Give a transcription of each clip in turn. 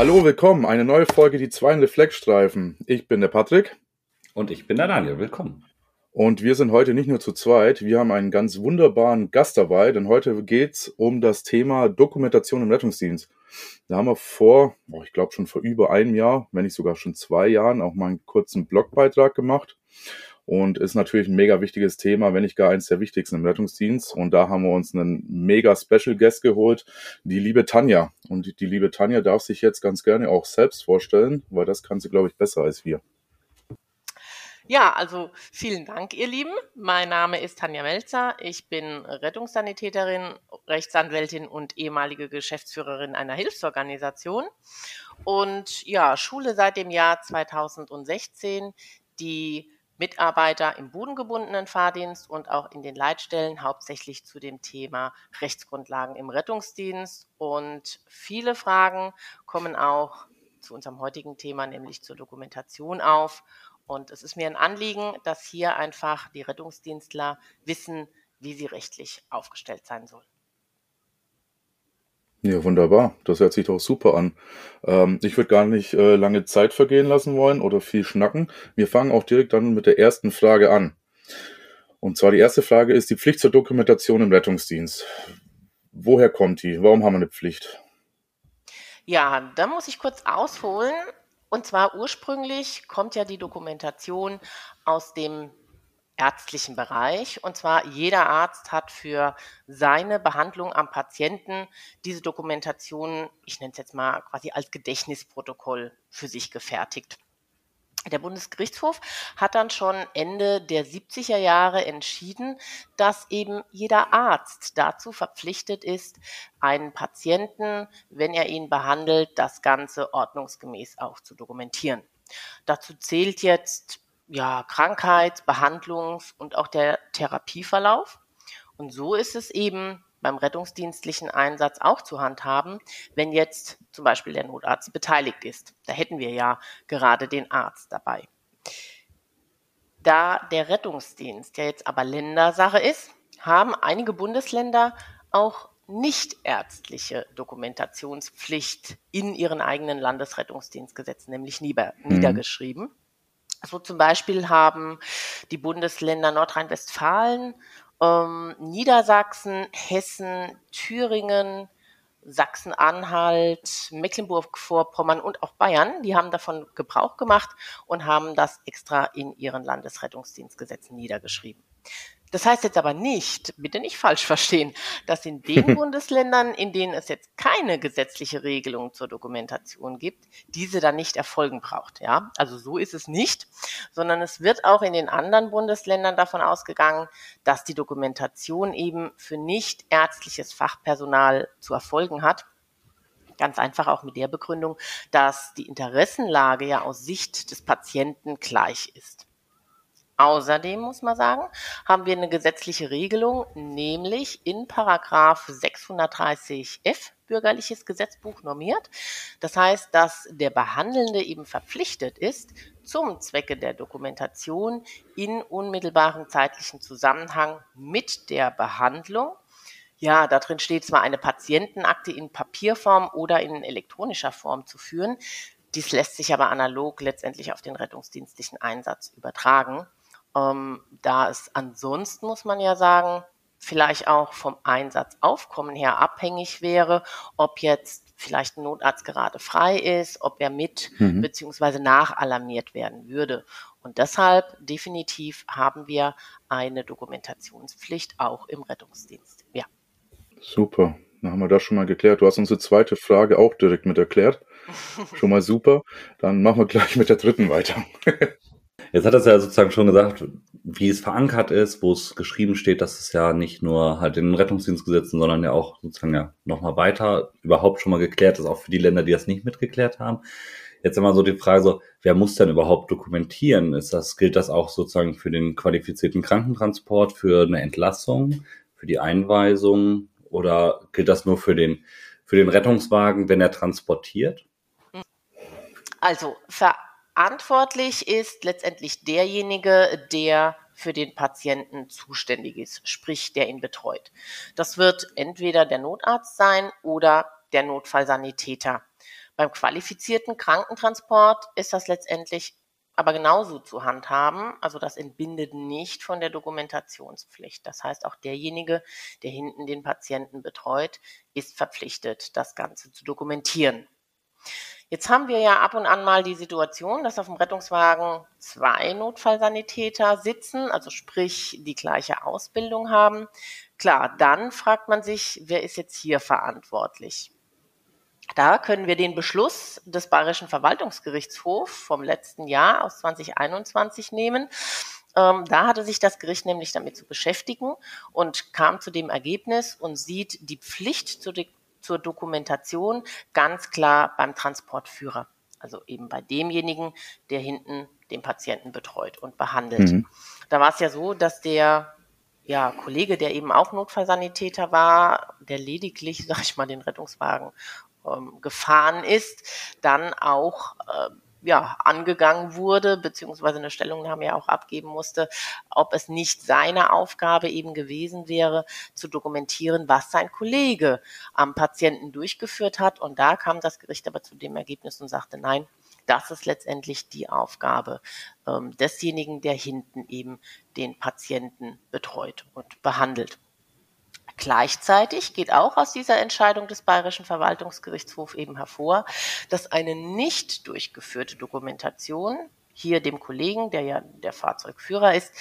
Hallo, willkommen. Eine neue Folge, die zwei Reflexstreifen. Ich bin der Patrick. Und ich bin der Daniel. Willkommen. Und wir sind heute nicht nur zu zweit, wir haben einen ganz wunderbaren Gast dabei, denn heute geht's um das Thema Dokumentation im Rettungsdienst. Da haben wir vor, oh, ich glaube schon vor über einem Jahr, wenn nicht sogar schon zwei Jahren, auch mal einen kurzen Blogbeitrag gemacht. Und ist natürlich ein mega wichtiges Thema, wenn nicht gar eins der wichtigsten im Rettungsdienst. Und da haben wir uns einen mega Special Guest geholt, die liebe Tanja. Und die liebe Tanja darf sich jetzt ganz gerne auch selbst vorstellen, weil das kann sie, glaube ich, besser als wir. Ja, also vielen Dank, ihr Lieben. Mein Name ist Tanja Melzer. Ich bin Rettungssanitäterin, Rechtsanwältin und ehemalige Geschäftsführerin einer Hilfsorganisation. Und ja, Schule seit dem Jahr 2016, die Mitarbeiter im bodengebundenen Fahrdienst und auch in den Leitstellen hauptsächlich zu dem Thema Rechtsgrundlagen im Rettungsdienst. Und viele Fragen kommen auch zu unserem heutigen Thema, nämlich zur Dokumentation auf. Und es ist mir ein Anliegen, dass hier einfach die Rettungsdienstler wissen, wie sie rechtlich aufgestellt sein sollen. Ja, wunderbar. Das hört sich doch super an. Ähm, ich würde gar nicht äh, lange Zeit vergehen lassen wollen oder viel schnacken. Wir fangen auch direkt dann mit der ersten Frage an. Und zwar die erste Frage ist die Pflicht zur Dokumentation im Rettungsdienst. Woher kommt die? Warum haben wir eine Pflicht? Ja, da muss ich kurz ausholen. Und zwar ursprünglich kommt ja die Dokumentation aus dem ärztlichen Bereich. Und zwar jeder Arzt hat für seine Behandlung am Patienten diese Dokumentation, ich nenne es jetzt mal quasi als Gedächtnisprotokoll für sich gefertigt. Der Bundesgerichtshof hat dann schon Ende der 70er Jahre entschieden, dass eben jeder Arzt dazu verpflichtet ist, einen Patienten, wenn er ihn behandelt, das Ganze ordnungsgemäß auch zu dokumentieren. Dazu zählt jetzt ja, Krankheits-, Behandlungs- und auch der Therapieverlauf. Und so ist es eben beim rettungsdienstlichen Einsatz auch zu handhaben, wenn jetzt zum Beispiel der Notarzt beteiligt ist. Da hätten wir ja gerade den Arzt dabei. Da der Rettungsdienst ja jetzt aber Ländersache ist, haben einige Bundesländer auch nicht ärztliche Dokumentationspflicht in ihren eigenen Landesrettungsdienstgesetzen, nämlich mhm. niedergeschrieben. So zum Beispiel haben die Bundesländer Nordrhein-Westfalen ähm, Niedersachsen, Hessen, Thüringen, Sachsen-Anhalt, Mecklenburg-Vorpommern und auch Bayern, die haben davon Gebrauch gemacht und haben das extra in ihren Landesrettungsdienstgesetzen niedergeschrieben. Das heißt jetzt aber nicht, bitte nicht falsch verstehen, dass in den Bundesländern, in denen es jetzt keine gesetzliche Regelung zur Dokumentation gibt, diese dann nicht erfolgen braucht. Ja, also so ist es nicht, sondern es wird auch in den anderen Bundesländern davon ausgegangen, dass die Dokumentation eben für nicht ärztliches Fachpersonal zu erfolgen hat. Ganz einfach auch mit der Begründung, dass die Interessenlage ja aus Sicht des Patienten gleich ist. Außerdem muss man sagen, haben wir eine gesetzliche Regelung, nämlich in Paragraph 630f Bürgerliches Gesetzbuch normiert. Das heißt, dass der Behandelnde eben verpflichtet ist, zum Zwecke der Dokumentation in unmittelbaren zeitlichen Zusammenhang mit der Behandlung ja, da drin steht zwar eine Patientenakte in Papierform oder in elektronischer Form zu führen. Dies lässt sich aber analog letztendlich auf den rettungsdienstlichen Einsatz übertragen. Ähm, da es ansonsten, muss man ja sagen, vielleicht auch vom Einsatzaufkommen her abhängig wäre, ob jetzt vielleicht ein Notarzt gerade frei ist, ob er mit mhm. bzw. nachalarmiert werden würde. Und deshalb definitiv haben wir eine Dokumentationspflicht auch im Rettungsdienst. Ja. Super. Dann haben wir das schon mal geklärt. Du hast unsere zweite Frage auch direkt mit erklärt. schon mal super. Dann machen wir gleich mit der dritten weiter. Jetzt hat es ja sozusagen schon gesagt, wie es verankert ist, wo es geschrieben steht, dass es ja nicht nur halt in den Rettungsdienstgesetzen, sondern ja auch sozusagen ja nochmal weiter überhaupt schon mal geklärt ist, auch für die Länder, die das nicht mitgeklärt haben. Jetzt immer so die Frage so, wer muss denn überhaupt dokumentieren? Ist das, gilt das auch sozusagen für den qualifizierten Krankentransport, für eine Entlassung, für die Einweisung oder gilt das nur für den, für den Rettungswagen, wenn er transportiert? Also, für Verantwortlich ist letztendlich derjenige, der für den Patienten zuständig ist, sprich der ihn betreut. Das wird entweder der Notarzt sein oder der Notfallsanitäter. Beim qualifizierten Krankentransport ist das letztendlich aber genauso zu handhaben. Also das entbindet nicht von der Dokumentationspflicht. Das heißt, auch derjenige, der hinten den Patienten betreut, ist verpflichtet, das Ganze zu dokumentieren. Jetzt haben wir ja ab und an mal die Situation, dass auf dem Rettungswagen zwei Notfallsanitäter sitzen, also sprich die gleiche Ausbildung haben. Klar, dann fragt man sich, wer ist jetzt hier verantwortlich? Da können wir den Beschluss des Bayerischen Verwaltungsgerichtshofs vom letzten Jahr aus 2021 nehmen. Ähm, da hatte sich das Gericht nämlich damit zu beschäftigen und kam zu dem Ergebnis und sieht die Pflicht zur, zur Dokumentation ganz klar beim Transportführer. Also eben bei demjenigen, der hinten den Patienten betreut und behandelt. Mhm. Da war es ja so, dass der ja, Kollege, der eben auch Notfallsanitäter war, der lediglich, sag ich mal, den Rettungswagen ähm, gefahren ist, dann auch äh, ja, angegangen wurde, beziehungsweise eine Stellungnahme ja auch abgeben musste, ob es nicht seine Aufgabe eben gewesen wäre, zu dokumentieren, was sein Kollege am Patienten durchgeführt hat. Und da kam das Gericht aber zu dem Ergebnis und sagte, nein, das ist letztendlich die Aufgabe ähm, desjenigen, der hinten eben den Patienten betreut und behandelt. Gleichzeitig geht auch aus dieser Entscheidung des Bayerischen Verwaltungsgerichtshofs eben hervor, dass eine nicht durchgeführte Dokumentation hier dem Kollegen, der ja der Fahrzeugführer ist,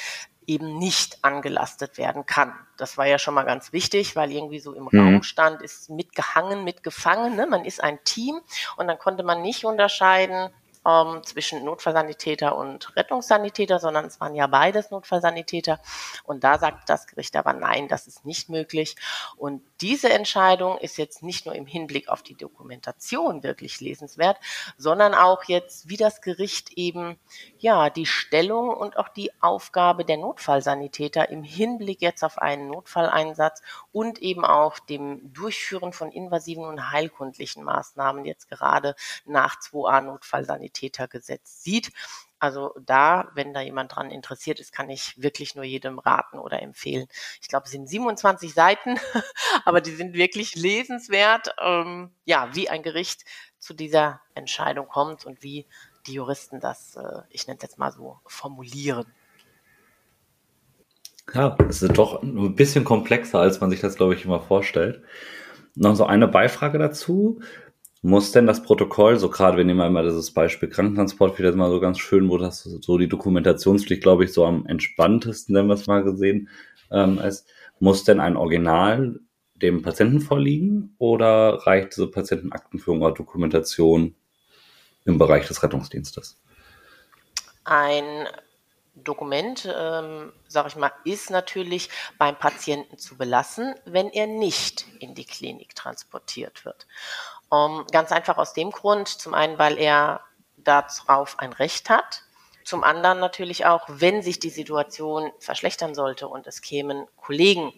eben nicht angelastet werden kann. Das war ja schon mal ganz wichtig, weil irgendwie so im mhm. Raum stand, ist mitgehangen, mitgefangen. Ne? Man ist ein Team und dann konnte man nicht unterscheiden, ähm, zwischen Notfallsanitäter und Rettungssanitäter, sondern es waren ja beides Notfallsanitäter. Und da sagt das Gericht aber nein, das ist nicht möglich. Und diese Entscheidung ist jetzt nicht nur im Hinblick auf die Dokumentation wirklich lesenswert, sondern auch jetzt, wie das Gericht eben ja die Stellung und auch die Aufgabe der Notfallsanitäter im Hinblick jetzt auf einen Notfalleinsatz und eben auch dem Durchführen von invasiven und heilkundlichen Maßnahmen jetzt gerade nach 2a Notfallsanitätergesetz sieht. Also da, wenn da jemand dran interessiert ist, kann ich wirklich nur jedem raten oder empfehlen. Ich glaube, es sind 27 Seiten, aber die sind wirklich lesenswert, ähm, ja, wie ein Gericht zu dieser Entscheidung kommt und wie die Juristen das, äh, ich nenne es jetzt mal so, formulieren. Ja, es ist doch ein bisschen komplexer, als man sich das, glaube ich, immer vorstellt. Noch so eine Beifrage dazu. Muss denn das Protokoll, so gerade wir nehmen einmal dieses Beispiel Krankentransport wieder mal so ganz schön, wo das so die Dokumentationspflicht, glaube ich, so am entspanntesten, wenn wir es mal gesehen, ähm, ist, muss denn ein Original dem Patienten vorliegen oder reicht diese Patientenaktenführung oder Dokumentation im Bereich des Rettungsdienstes? Ein Dokument, ähm, sage ich mal, ist natürlich beim Patienten zu belassen, wenn er nicht in die Klinik transportiert wird. Ähm, ganz einfach aus dem Grund, zum einen, weil er darauf ein Recht hat, zum anderen natürlich auch, wenn sich die Situation verschlechtern sollte und es kämen Kollegen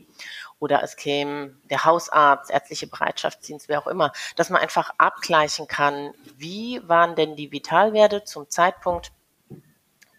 oder es käme der Hausarzt, ärztliche Bereitschaftsdienst, wer auch immer, dass man einfach abgleichen kann, wie waren denn die Vitalwerte zum Zeitpunkt,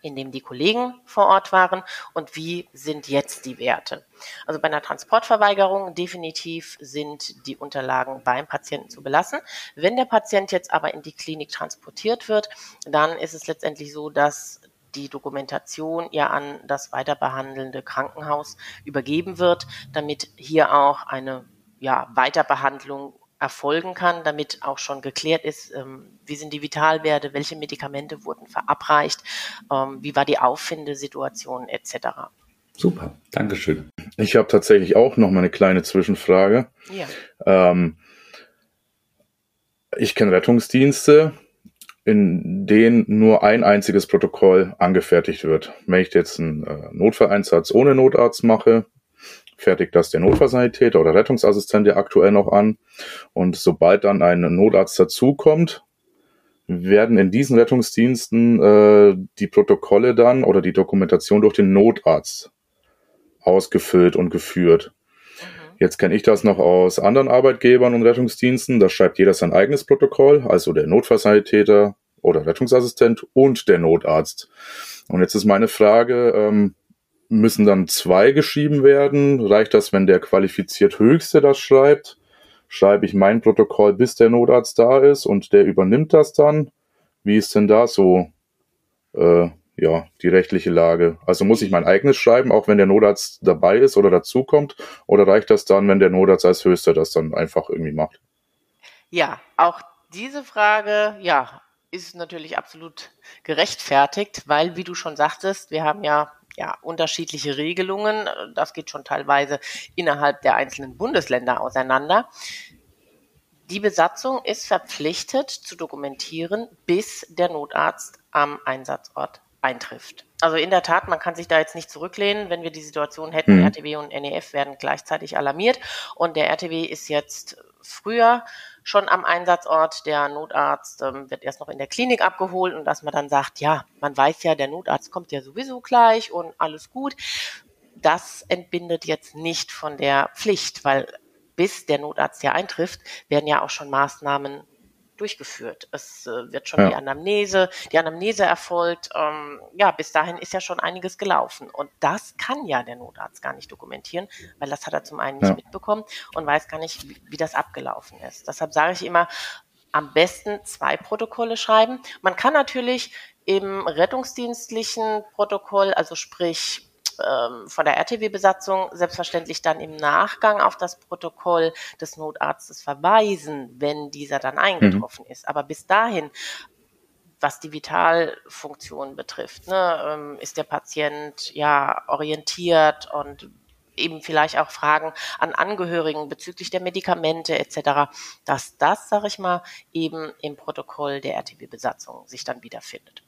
in dem die Kollegen vor Ort waren und wie sind jetzt die Werte. Also bei einer Transportverweigerung definitiv sind die Unterlagen beim Patienten zu belassen. Wenn der Patient jetzt aber in die Klinik transportiert wird, dann ist es letztendlich so, dass die Dokumentation ja an das weiterbehandelnde Krankenhaus übergeben wird, damit hier auch eine ja, Weiterbehandlung erfolgen kann, damit auch schon geklärt ist, ähm, wie sind die Vitalwerte, welche Medikamente wurden verabreicht, ähm, wie war die Auffindesituation etc. Super, Dankeschön. Ich habe tatsächlich auch noch mal eine kleine Zwischenfrage. Ja. Ähm, ich kenne Rettungsdienste, in denen nur ein einziges Protokoll angefertigt wird. Wenn ich jetzt einen äh, Notfalleinsatz ohne Notarzt mache, fertigt das der Notfallsanitäter oder Rettungsassistent ja aktuell noch an. Und sobald dann ein Notarzt dazukommt, werden in diesen Rettungsdiensten äh, die Protokolle dann oder die Dokumentation durch den Notarzt ausgefüllt und geführt. Mhm. Jetzt kenne ich das noch aus anderen Arbeitgebern und Rettungsdiensten. Da schreibt jeder sein eigenes Protokoll, also der Notfallsanitäter oder Rettungsassistent und der Notarzt. Und jetzt ist meine Frage, ähm, müssen dann zwei geschrieben werden? Reicht das, wenn der qualifiziert Höchste das schreibt? schreibe ich mein Protokoll, bis der Notarzt da ist und der übernimmt das dann. Wie ist denn da so äh, ja, die rechtliche Lage? Also muss ich mein eigenes schreiben, auch wenn der Notarzt dabei ist oder dazukommt? Oder reicht das dann, wenn der Notarzt als Höchster das dann einfach irgendwie macht? Ja, auch diese Frage, ja, ist natürlich absolut gerechtfertigt, weil, wie du schon sagtest, wir haben ja ja, unterschiedliche Regelungen. Das geht schon teilweise innerhalb der einzelnen Bundesländer auseinander. Die Besatzung ist verpflichtet zu dokumentieren, bis der Notarzt am Einsatzort eintrifft. Also in der Tat, man kann sich da jetzt nicht zurücklehnen, wenn wir die Situation hätten, mhm. RTW und NEF werden gleichzeitig alarmiert und der RTW ist jetzt früher schon am Einsatzort. Der Notarzt ähm, wird erst noch in der Klinik abgeholt und dass man dann sagt, ja, man weiß ja, der Notarzt kommt ja sowieso gleich und alles gut. Das entbindet jetzt nicht von der Pflicht, weil bis der Notarzt ja eintrifft, werden ja auch schon Maßnahmen durchgeführt. Es äh, wird schon ja. die Anamnese, die Anamnese erfolgt. Ähm, ja, bis dahin ist ja schon einiges gelaufen. Und das kann ja der Notarzt gar nicht dokumentieren, weil das hat er zum einen nicht ja. mitbekommen und weiß gar nicht, wie, wie das abgelaufen ist. Deshalb sage ich immer, am besten zwei Protokolle schreiben. Man kann natürlich im rettungsdienstlichen Protokoll, also sprich ähm, von der RTW-Besatzung selbstverständlich dann im Nachgang auf das Protokoll des Notarztes verweisen, wenn dieser dann eingetroffen mhm. ist. Aber bis dahin was die Vitalfunktion betrifft. Ne, ähm, ist der Patient ja orientiert und eben vielleicht auch Fragen an Angehörigen bezüglich der Medikamente etc., dass das, sage ich mal, eben im Protokoll der RTW-Besatzung sich dann wiederfindet.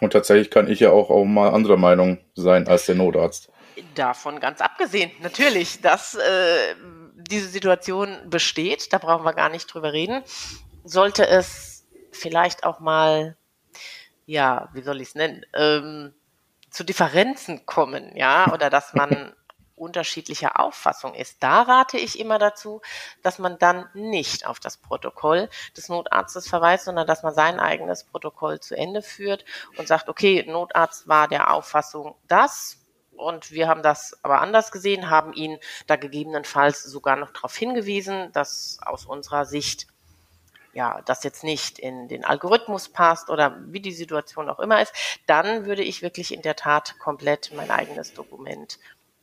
Und tatsächlich kann ich ja auch, auch mal anderer Meinung sein als der Notarzt. Davon ganz abgesehen, natürlich, dass äh, diese Situation besteht, da brauchen wir gar nicht drüber reden. Sollte es vielleicht auch mal, ja, wie soll ich es nennen, ähm, zu Differenzen kommen, ja, oder dass man unterschiedlicher Auffassung ist. Da rate ich immer dazu, dass man dann nicht auf das Protokoll des Notarztes verweist, sondern dass man sein eigenes Protokoll zu Ende führt und sagt, okay, Notarzt war der Auffassung das, und wir haben das aber anders gesehen, haben ihn da gegebenenfalls sogar noch darauf hingewiesen, dass aus unserer Sicht ja, das jetzt nicht in den Algorithmus passt oder wie die Situation auch immer ist, dann würde ich wirklich in der Tat komplett mein eigenes Dokument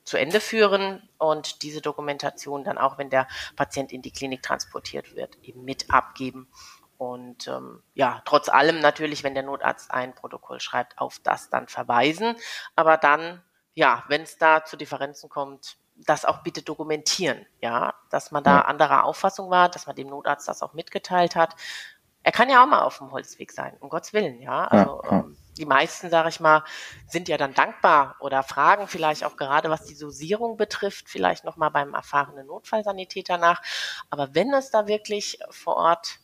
zu Ende führen und diese Dokumentation dann auch, wenn der Patient in die Klinik transportiert wird, eben mit abgeben. Und ähm, ja, trotz allem natürlich, wenn der Notarzt ein Protokoll schreibt, auf das dann verweisen. Aber dann, ja, wenn es da zu Differenzen kommt, das auch bitte dokumentieren, ja, dass man da anderer Auffassung war, dass man dem Notarzt das auch mitgeteilt hat. Er kann ja auch mal auf dem Holzweg sein, um Gottes Willen, ja. Also ja, ja. Ähm, die meisten, sage ich mal, sind ja dann dankbar oder fragen vielleicht auch gerade, was die Dosierung betrifft, vielleicht nochmal beim erfahrenen Notfallsanitäter nach. Aber wenn es da wirklich vor Ort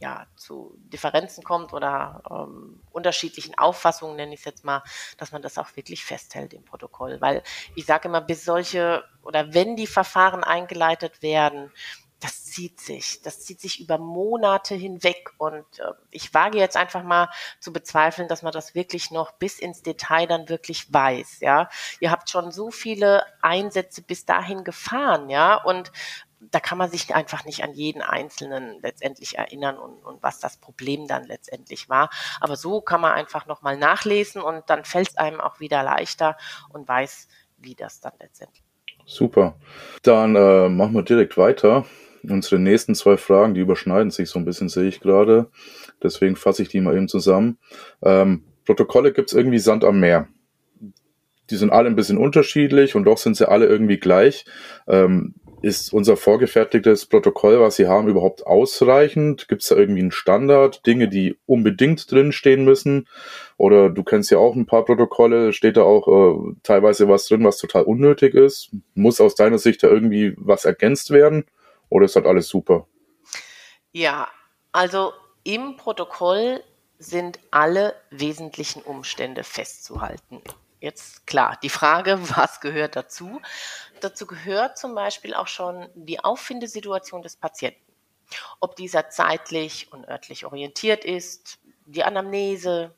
ja, zu Differenzen kommt oder ähm, unterschiedlichen Auffassungen, nenne ich es jetzt mal, dass man das auch wirklich festhält im Protokoll. Weil ich sage immer, bis solche oder wenn die Verfahren eingeleitet werden, das zieht sich. Das zieht sich über Monate hinweg. Und äh, ich wage jetzt einfach mal zu bezweifeln, dass man das wirklich noch bis ins Detail dann wirklich weiß. Ja, ihr habt schon so viele Einsätze bis dahin gefahren, ja, und da kann man sich einfach nicht an jeden Einzelnen letztendlich erinnern und, und was das Problem dann letztendlich war. Aber so kann man einfach nochmal nachlesen und dann fällt es einem auch wieder leichter und weiß, wie das dann letztendlich. Super. Dann äh, machen wir direkt weiter. Unsere nächsten zwei Fragen, die überschneiden sich so ein bisschen, sehe ich gerade. Deswegen fasse ich die mal eben zusammen. Ähm, Protokolle gibt es irgendwie Sand am Meer. Die sind alle ein bisschen unterschiedlich und doch sind sie alle irgendwie gleich. Ähm, ist unser vorgefertigtes Protokoll, was Sie haben, überhaupt ausreichend? Gibt es da irgendwie einen Standard, Dinge, die unbedingt drinstehen müssen? Oder du kennst ja auch ein paar Protokolle, steht da auch äh, teilweise was drin, was total unnötig ist? Muss aus deiner Sicht da irgendwie was ergänzt werden? Oder ist das alles super? Ja, also im Protokoll sind alle wesentlichen Umstände festzuhalten. Jetzt klar, die Frage, was gehört dazu? Dazu gehört zum Beispiel auch schon die Auffindesituation des Patienten. Ob dieser zeitlich und örtlich orientiert ist, die Anamnese,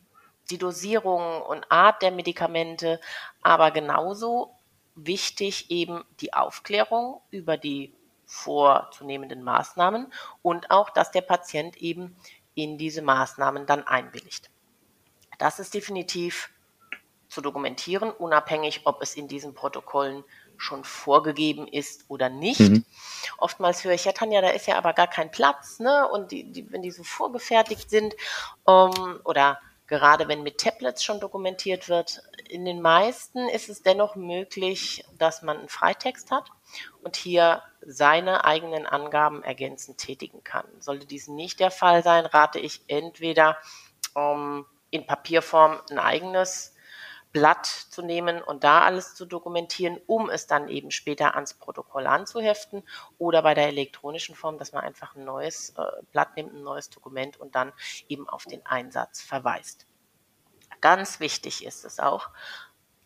die Dosierung und Art der Medikamente, aber genauso wichtig eben die Aufklärung über die vorzunehmenden Maßnahmen und auch, dass der Patient eben in diese Maßnahmen dann einwilligt. Das ist definitiv zu dokumentieren, unabhängig, ob es in diesen Protokollen schon vorgegeben ist oder nicht. Mhm. Oftmals höre ich, ja, Tanja, da ist ja aber gar kein Platz, ne? Und die, die, wenn die so vorgefertigt sind, ähm, oder gerade wenn mit Tablets schon dokumentiert wird, in den meisten ist es dennoch möglich, dass man einen Freitext hat und hier seine eigenen Angaben ergänzend tätigen kann. Sollte dies nicht der Fall sein, rate ich entweder ähm, in Papierform ein eigenes Blatt zu nehmen und da alles zu dokumentieren, um es dann eben später ans Protokoll anzuheften oder bei der elektronischen Form, dass man einfach ein neues äh, Blatt nimmt, ein neues Dokument und dann eben auf den Einsatz verweist. Ganz wichtig ist es auch,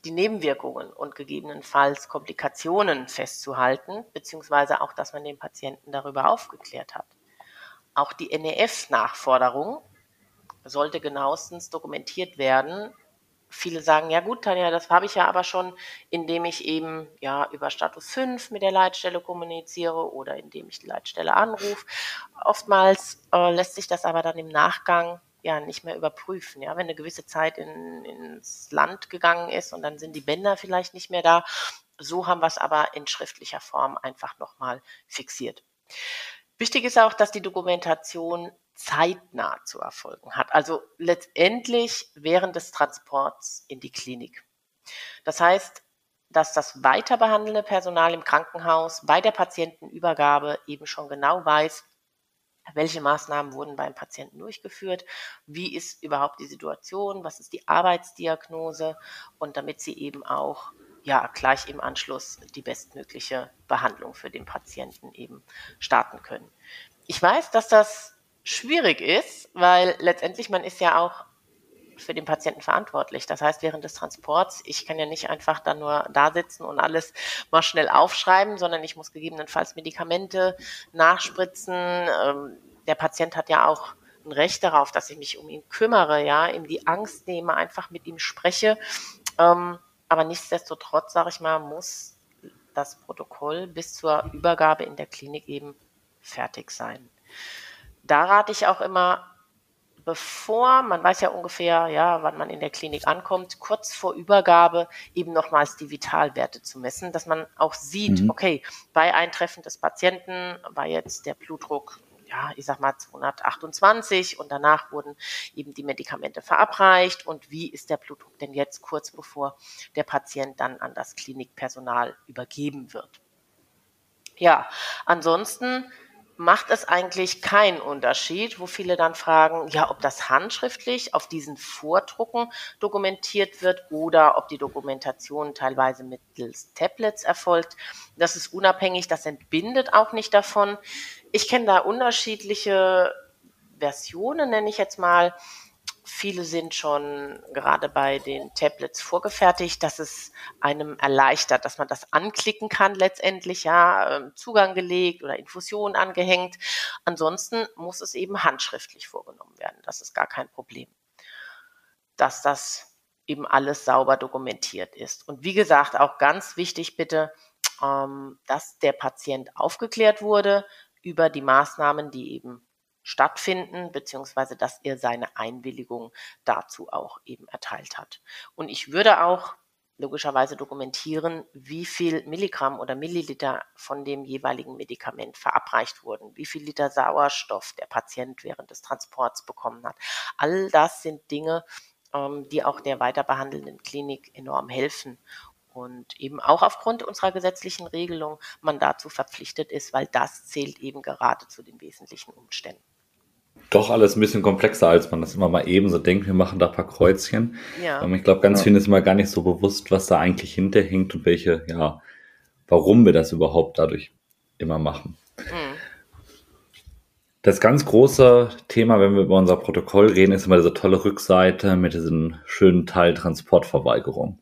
die Nebenwirkungen und gegebenenfalls Komplikationen festzuhalten, beziehungsweise auch, dass man den Patienten darüber aufgeklärt hat. Auch die NEF-Nachforderung sollte genauestens dokumentiert werden, viele sagen, ja gut, Tanja, das habe ich ja aber schon, indem ich eben ja über Status 5 mit der Leitstelle kommuniziere oder indem ich die Leitstelle anrufe. Oftmals äh, lässt sich das aber dann im Nachgang ja nicht mehr überprüfen. Ja, wenn eine gewisse Zeit in, ins Land gegangen ist und dann sind die Bänder vielleicht nicht mehr da. So haben wir es aber in schriftlicher Form einfach nochmal fixiert. Wichtig ist auch, dass die Dokumentation zeitnah zu erfolgen hat. Also letztendlich während des Transports in die Klinik. Das heißt, dass das weiter behandelnde Personal im Krankenhaus bei der Patientenübergabe eben schon genau weiß, welche Maßnahmen wurden beim Patienten durchgeführt, wie ist überhaupt die Situation, was ist die Arbeitsdiagnose? Und damit sie eben auch ja gleich im Anschluss die bestmögliche Behandlung für den Patienten eben starten können. Ich weiß, dass das schwierig ist, weil letztendlich man ist ja auch für den Patienten verantwortlich. Das heißt, während des Transports, ich kann ja nicht einfach dann nur da sitzen und alles mal schnell aufschreiben, sondern ich muss gegebenenfalls Medikamente nachspritzen. Ähm, der Patient hat ja auch ein Recht darauf, dass ich mich um ihn kümmere, ja, ihm die Angst nehme, einfach mit ihm spreche. Ähm, aber nichtsdestotrotz, sage ich mal, muss das Protokoll bis zur Übergabe in der Klinik eben fertig sein da rate ich auch immer, bevor, man weiß ja ungefähr, ja, wann man in der Klinik ankommt, kurz vor Übergabe eben nochmals die Vitalwerte zu messen, dass man auch sieht, mhm. okay, bei Eintreffen des Patienten war jetzt der Blutdruck, ja, ich sag mal 228 und danach wurden eben die Medikamente verabreicht und wie ist der Blutdruck denn jetzt kurz bevor der Patient dann an das Klinikpersonal übergeben wird. Ja, ansonsten macht es eigentlich keinen Unterschied, wo viele dann fragen, ja, ob das handschriftlich auf diesen Vordrucken dokumentiert wird oder ob die Dokumentation teilweise mittels Tablets erfolgt. Das ist unabhängig, das entbindet auch nicht davon. Ich kenne da unterschiedliche Versionen, nenne ich jetzt mal. Viele sind schon gerade bei den Tablets vorgefertigt, dass es einem erleichtert, dass man das anklicken kann letztendlich, ja, ähm, Zugang gelegt oder Infusion angehängt. Ansonsten muss es eben handschriftlich vorgenommen werden. Das ist gar kein Problem. Dass das eben alles sauber dokumentiert ist. Und wie gesagt, auch ganz wichtig bitte, ähm, dass der Patient aufgeklärt wurde über die Maßnahmen, die eben stattfinden, beziehungsweise dass er seine Einwilligung dazu auch eben erteilt hat. Und ich würde auch logischerweise dokumentieren, wie viel Milligramm oder Milliliter von dem jeweiligen Medikament verabreicht wurden, wie viel Liter Sauerstoff der Patient während des Transports bekommen hat. All das sind Dinge, ähm, die auch der weiterbehandelnden Klinik enorm helfen und eben auch aufgrund unserer gesetzlichen Regelung man dazu verpflichtet ist, weil das zählt eben gerade zu den wesentlichen Umständen doch alles ein bisschen komplexer, als man das immer mal eben so denkt. Wir machen da ein paar Kreuzchen. Ja. Ähm, ich glaube, ganz ja. vielen ist immer gar nicht so bewusst, was da eigentlich hinterhängt und welche, ja, warum wir das überhaupt dadurch immer machen. Mhm. Das ganz große Thema, wenn wir über unser Protokoll reden, ist immer diese tolle Rückseite mit diesem schönen Teil Transportverweigerung.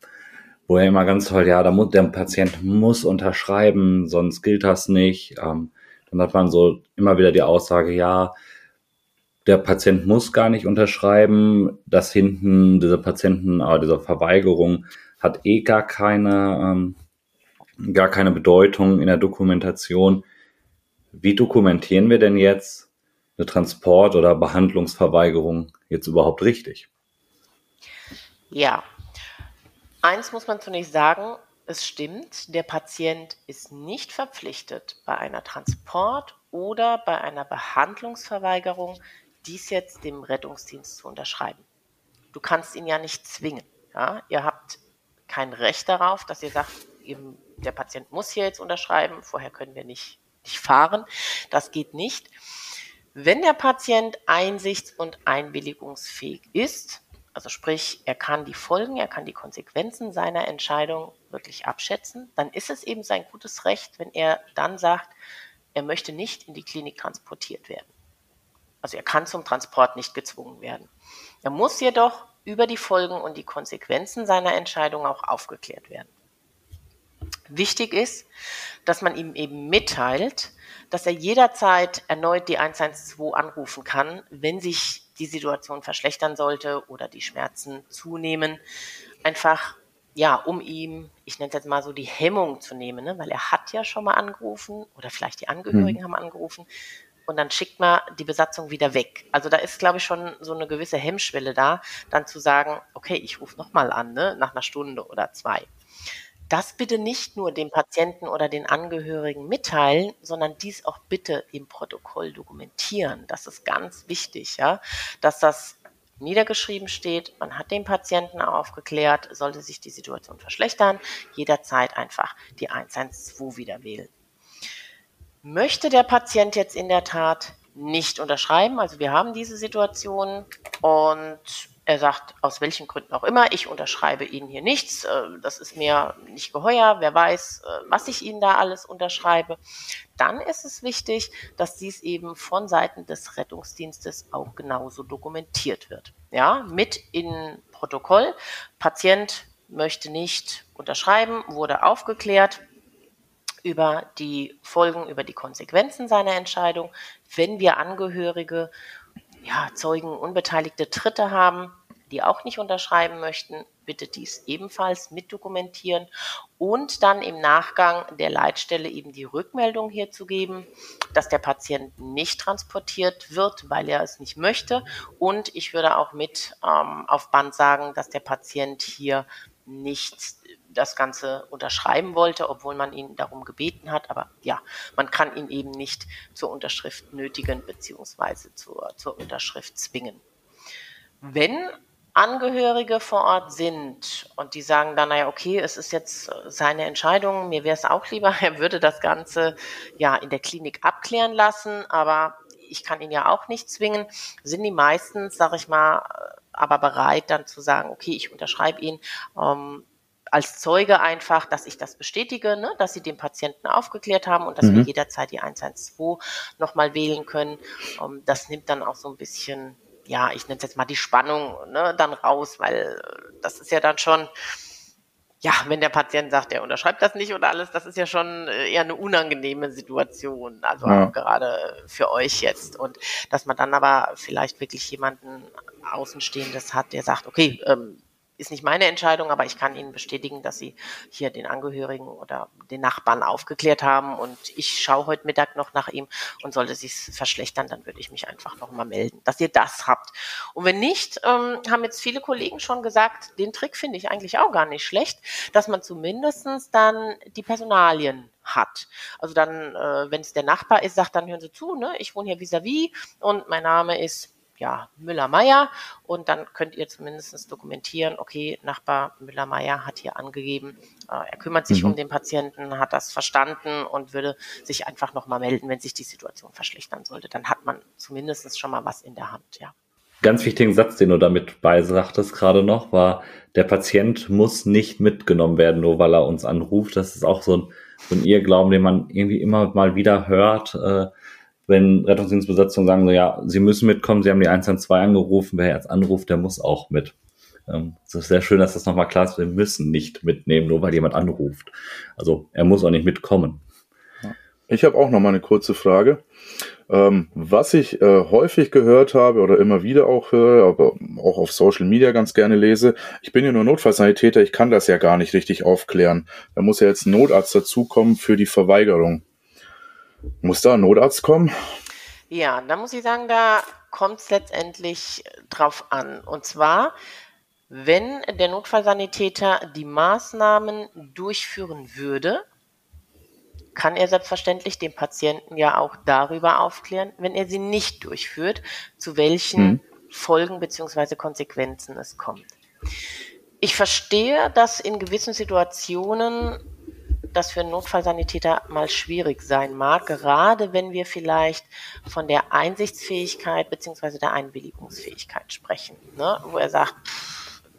Wo ja immer ganz toll, ja, da muss, der Patient muss unterschreiben, sonst gilt das nicht. Ähm, dann hat man so immer wieder die Aussage, ja, der Patient muss gar nicht unterschreiben, dass hinten dieser Patienten, äh, dieser Verweigerung hat eh gar keine, ähm, gar keine Bedeutung in der Dokumentation. wie dokumentieren wir denn jetzt eine Transport- oder Behandlungsverweigerung jetzt überhaupt richtig? Ja, eins muss man zunächst sagen, es stimmt, der Patient ist nicht verpflichtet, bei einer Transport- oder bei einer Behandlungsverweigerung dies jetzt dem Rettungsdienst zu unterschreiben. Du kannst ihn ja nicht zwingen. Ja? Ihr habt kein Recht darauf, dass ihr sagt, eben, der Patient muss hier jetzt unterschreiben, vorher können wir nicht, nicht fahren. Das geht nicht. Wenn der Patient einsichts- und einwilligungsfähig ist, also sprich, er kann die Folgen, er kann die Konsequenzen seiner Entscheidung wirklich abschätzen, dann ist es eben sein gutes Recht, wenn er dann sagt, er möchte nicht in die Klinik transportiert werden. Also er kann zum Transport nicht gezwungen werden. Er muss jedoch über die Folgen und die Konsequenzen seiner Entscheidung auch aufgeklärt werden. Wichtig ist, dass man ihm eben mitteilt, dass er jederzeit erneut die 112 anrufen kann, wenn sich die Situation verschlechtern sollte oder die Schmerzen zunehmen. Einfach, ja, um ihm, ich nenne es jetzt mal so, die Hemmung zu nehmen, ne? weil er hat ja schon mal angerufen oder vielleicht die Angehörigen hm. haben angerufen und dann schickt man die Besatzung wieder weg. Also da ist, glaube ich, schon so eine gewisse Hemmschwelle da, dann zu sagen, okay, ich rufe nochmal an, ne, nach einer Stunde oder zwei. Das bitte nicht nur dem Patienten oder den Angehörigen mitteilen, sondern dies auch bitte im Protokoll dokumentieren. Das ist ganz wichtig, ja, dass das niedergeschrieben steht, man hat den Patienten aufgeklärt, sollte sich die Situation verschlechtern, jederzeit einfach die 112 wieder wählen. Möchte der Patient jetzt in der Tat nicht unterschreiben, also wir haben diese Situation und er sagt, aus welchen Gründen auch immer, ich unterschreibe Ihnen hier nichts, äh, das ist mir nicht geheuer, wer weiß, äh, was ich Ihnen da alles unterschreibe. Dann ist es wichtig, dass dies eben von Seiten des Rettungsdienstes auch genauso dokumentiert wird. Ja, mit in Protokoll. Patient möchte nicht unterschreiben, wurde aufgeklärt über die Folgen, über die Konsequenzen seiner Entscheidung. Wenn wir Angehörige, ja, Zeugen, unbeteiligte Dritte haben, die auch nicht unterschreiben möchten, bitte dies ebenfalls mitdokumentieren und dann im Nachgang der Leitstelle eben die Rückmeldung hier zu geben, dass der Patient nicht transportiert wird, weil er es nicht möchte. Und ich würde auch mit ähm, auf Band sagen, dass der Patient hier nicht das Ganze unterschreiben wollte, obwohl man ihn darum gebeten hat. Aber ja, man kann ihn eben nicht zur Unterschrift nötigen beziehungsweise zur, zur Unterschrift zwingen. Wenn Angehörige vor Ort sind und die sagen dann, naja, okay, es ist jetzt seine Entscheidung, mir wäre es auch lieber, er würde das Ganze ja in der Klinik abklären lassen, aber ich kann ihn ja auch nicht zwingen, sind die meistens, sag ich mal, aber bereit dann zu sagen, okay, ich unterschreibe ihn, ähm, als Zeuge einfach, dass ich das bestätige, ne, dass sie den Patienten aufgeklärt haben und dass mhm. wir jederzeit die 112 nochmal wählen können. Um, ähm, das nimmt dann auch so ein bisschen, ja, ich nenne es jetzt mal die Spannung ne, dann raus, weil das ist ja dann schon, ja, wenn der Patient sagt, er unterschreibt das nicht oder alles, das ist ja schon äh, eher eine unangenehme Situation, also ja. auch gerade für euch jetzt. Und dass man dann aber vielleicht wirklich jemanden Außenstehendes hat, der sagt, okay, ähm, ist nicht meine Entscheidung, aber ich kann Ihnen bestätigen, dass Sie hier den Angehörigen oder den Nachbarn aufgeklärt haben und ich schaue heute Mittag noch nach ihm und sollte sich verschlechtern, dann würde ich mich einfach nochmal melden, dass ihr das habt. Und wenn nicht, ähm, haben jetzt viele Kollegen schon gesagt, den Trick finde ich eigentlich auch gar nicht schlecht, dass man zumindestens dann die Personalien hat. Also dann, äh, wenn es der Nachbar ist, sagt dann hören Sie zu, ne, ich wohne hier vis-à-vis -vis und mein Name ist ja, Müller-Meyer und dann könnt ihr zumindest dokumentieren, okay, Nachbar Müller-Meyer hat hier angegeben, äh, er kümmert sich mhm. um den Patienten, hat das verstanden und würde sich einfach nochmal melden, wenn sich die Situation verschlechtern sollte. Dann hat man zumindest schon mal was in der Hand, ja. Ganz wichtigen Satz, den du damit beisagtest gerade noch, war, der Patient muss nicht mitgenommen werden, nur weil er uns anruft. Das ist auch so ein, so ein Irrglauben, den man irgendwie immer mal wieder hört. Äh, wenn Rettungsdienstbesatzungen sagen, so, ja, sie müssen mitkommen, sie haben die 112 angerufen, wer jetzt anruft, der muss auch mit. Ähm, es ist sehr schön, dass das nochmal klar ist, wir müssen nicht mitnehmen, nur weil jemand anruft. Also er muss auch nicht mitkommen. Ich habe auch noch mal eine kurze Frage. Ähm, was ich äh, häufig gehört habe oder immer wieder auch höre, aber auch auf Social Media ganz gerne lese, ich bin ja nur Notfallsanitäter, ich kann das ja gar nicht richtig aufklären. Da muss ja jetzt ein Notarzt dazukommen für die Verweigerung. Muss da ein Notarzt kommen? Ja, da muss ich sagen, da kommt es letztendlich drauf an. Und zwar, wenn der Notfallsanitäter die Maßnahmen durchführen würde, kann er selbstverständlich den Patienten ja auch darüber aufklären, wenn er sie nicht durchführt, zu welchen hm. Folgen bzw. Konsequenzen es kommt. Ich verstehe, dass in gewissen Situationen das für einen Notfallsanitäter mal schwierig sein mag, gerade wenn wir vielleicht von der Einsichtsfähigkeit bzw. der Einwilligungsfähigkeit sprechen, ne? wo er sagt,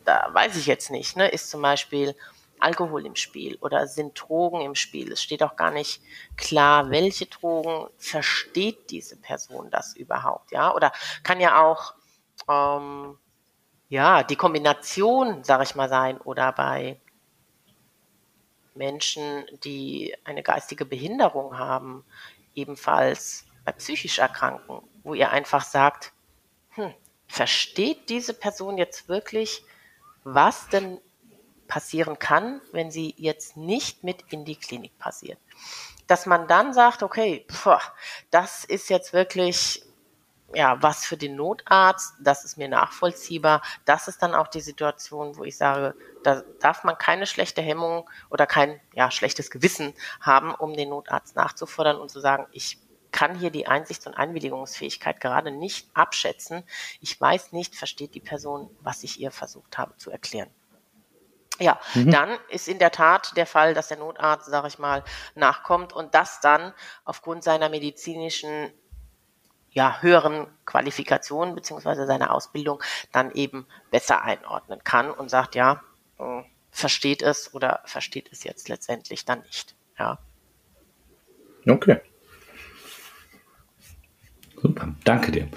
da weiß ich jetzt nicht, ne? ist zum Beispiel Alkohol im Spiel oder sind Drogen im Spiel. Es steht auch gar nicht klar, welche Drogen versteht diese Person das überhaupt, ja? Oder kann ja auch ähm, ja die Kombination, sag ich mal, sein oder bei Menschen, die eine geistige Behinderung haben, ebenfalls bei psychisch Erkrankten, wo ihr einfach sagt, hm, versteht diese Person jetzt wirklich, was denn passieren kann, wenn sie jetzt nicht mit in die Klinik passiert. Dass man dann sagt, okay, pf, das ist jetzt wirklich ja, was für den Notarzt, das ist mir nachvollziehbar. Das ist dann auch die Situation, wo ich sage, da darf man keine schlechte Hemmung oder kein ja, schlechtes Gewissen haben, um den Notarzt nachzufordern und zu sagen, ich kann hier die Einsichts- und Einwilligungsfähigkeit gerade nicht abschätzen. Ich weiß nicht, versteht die Person, was ich ihr versucht habe zu erklären. Ja, mhm. dann ist in der Tat der Fall, dass der Notarzt, sage ich mal, nachkommt und das dann aufgrund seiner medizinischen ja, höheren Qualifikationen beziehungsweise seiner Ausbildung dann eben besser einordnen kann und sagt, ja, äh, versteht es oder versteht es jetzt letztendlich dann nicht. Ja. Okay. Super, danke dir.